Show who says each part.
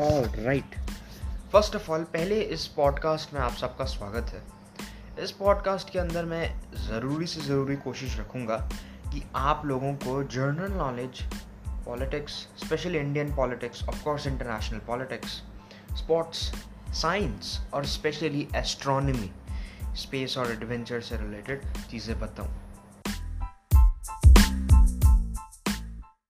Speaker 1: Right first of all पहले इस podcast में आप सबका स्वागत है। इस पॉडकास्ट के अंदर मैं ज़रूरी से ज़रूरी कोशिश रखूँगा कि आप लोगों को general knowledge politics special Indian politics of course international politics sports science और स्पेशली एस्ट्रोनॉमी स्पेस और एडवेंचर से रिलेटेड चीज़ें बताऊँ।